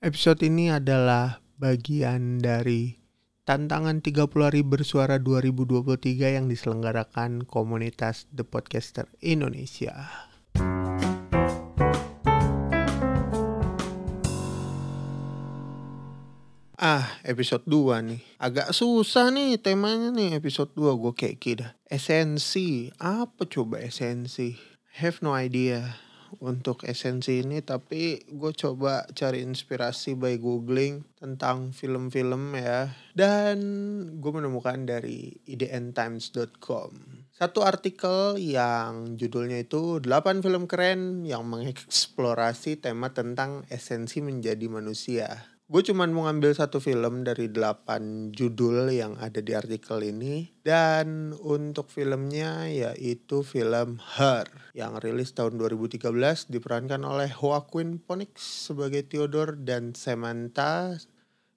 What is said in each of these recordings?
Episode ini adalah bagian dari tantangan 30 hari bersuara 2023 yang diselenggarakan komunitas The Podcaster Indonesia. Ah, episode 2 nih. Agak susah nih temanya nih episode 2 gue kayak kira. Esensi. Apa coba esensi? Have no idea untuk esensi ini tapi gue coba cari inspirasi by googling tentang film-film ya. Dan gue menemukan dari idntimes.com satu artikel yang judulnya itu 8 film keren yang mengeksplorasi tema tentang esensi menjadi manusia gue cuman mau ngambil satu film dari delapan judul yang ada di artikel ini dan untuk filmnya yaitu film Her yang rilis tahun 2013 diperankan oleh Joaquin Phoenix sebagai Theodore dan Samantha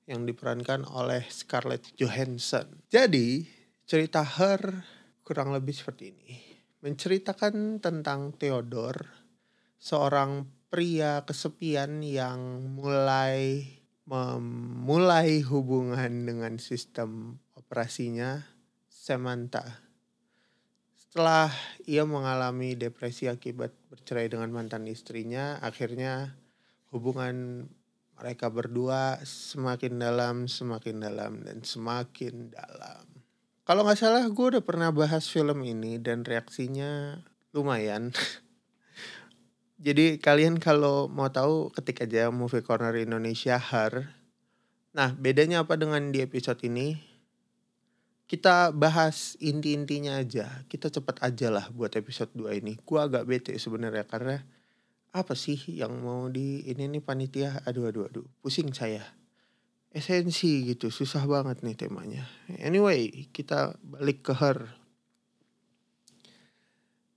yang diperankan oleh Scarlett Johansson. Jadi cerita Her kurang lebih seperti ini. Menceritakan tentang Theodore, seorang pria kesepian yang mulai memulai hubungan dengan sistem operasinya Samantha. Setelah ia mengalami depresi akibat bercerai dengan mantan istrinya, akhirnya hubungan mereka berdua semakin dalam, semakin dalam, dan semakin dalam. Kalau nggak salah gue udah pernah bahas film ini dan reaksinya lumayan. Jadi kalian kalau mau tahu ketik aja Movie Corner Indonesia Her. Nah bedanya apa dengan di episode ini? Kita bahas inti-intinya aja. Kita cepet aja lah buat episode 2 ini. Gua agak bete sebenarnya karena apa sih yang mau di ini nih panitia? Aduh aduh aduh, pusing saya. Esensi gitu, susah banget nih temanya. Anyway, kita balik ke Her.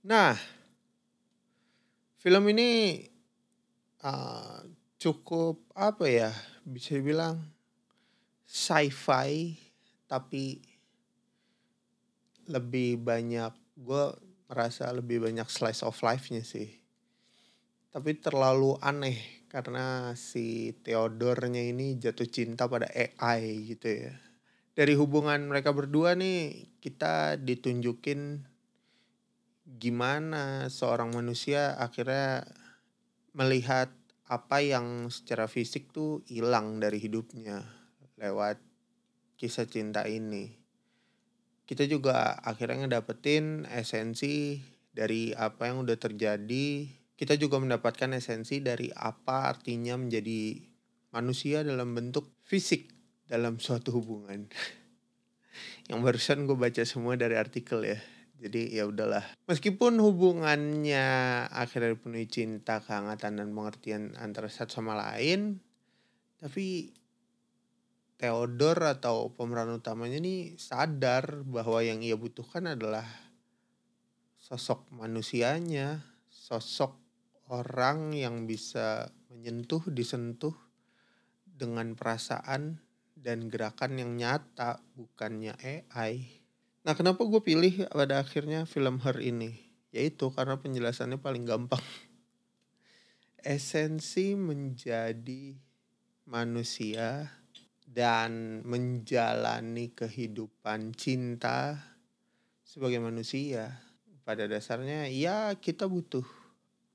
Nah, film ini uh, cukup apa ya bisa dibilang sci-fi tapi lebih banyak gue merasa lebih banyak slice of life-nya sih. Tapi terlalu aneh karena si Theodore-nya ini jatuh cinta pada AI gitu ya. Dari hubungan mereka berdua nih kita ditunjukin gimana seorang manusia akhirnya melihat apa yang secara fisik tuh hilang dari hidupnya lewat kisah cinta ini. Kita juga akhirnya ngedapetin esensi dari apa yang udah terjadi. Kita juga mendapatkan esensi dari apa artinya menjadi manusia dalam bentuk fisik dalam suatu hubungan. yang barusan gue baca semua dari artikel ya jadi ya udahlah meskipun hubungannya akhirnya dipenuhi cinta kehangatan dan pengertian antara satu sama lain tapi Theodore atau pemeran utamanya ini sadar bahwa yang ia butuhkan adalah sosok manusianya, sosok orang yang bisa menyentuh, disentuh dengan perasaan dan gerakan yang nyata, bukannya AI. Nah kenapa gue pilih pada akhirnya film Her ini? Yaitu karena penjelasannya paling gampang. Esensi menjadi manusia dan menjalani kehidupan cinta sebagai manusia. Pada dasarnya ya kita butuh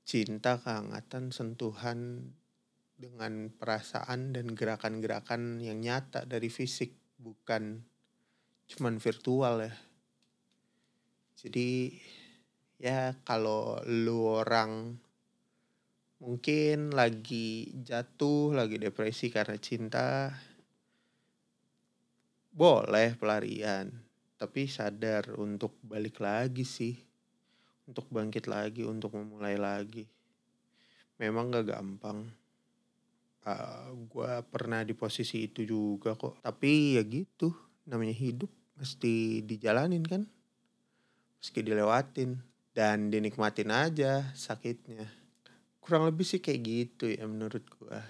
cinta, kehangatan, sentuhan dengan perasaan dan gerakan-gerakan yang nyata dari fisik bukan cuman virtual ya. Jadi ya kalau lu orang mungkin lagi jatuh lagi depresi karena cinta boleh pelarian. Tapi sadar untuk balik lagi sih. Untuk bangkit lagi untuk memulai lagi. Memang gak gampang. Uh, ah, gue pernah di posisi itu juga kok. Tapi ya gitu namanya hidup mesti dijalanin kan? Meski dilewatin dan dinikmatin aja sakitnya. Kurang lebih sih kayak gitu ya menurut gua.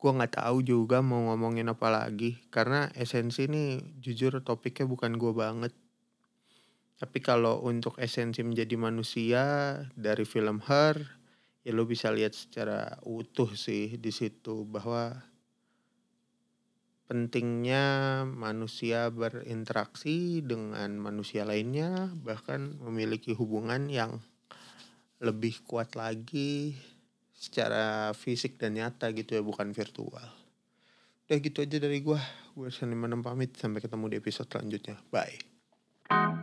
Gua nggak tahu juga mau ngomongin apa lagi karena esensi ini jujur topiknya bukan gua banget. Tapi kalau untuk esensi menjadi manusia dari film Her ya lo bisa lihat secara utuh sih di situ bahwa pentingnya manusia berinteraksi dengan manusia lainnya bahkan memiliki hubungan yang lebih kuat lagi secara fisik dan nyata gitu ya bukan virtual. Udah gitu aja dari gua. Gue Seniman pamit sampai ketemu di episode selanjutnya. Bye.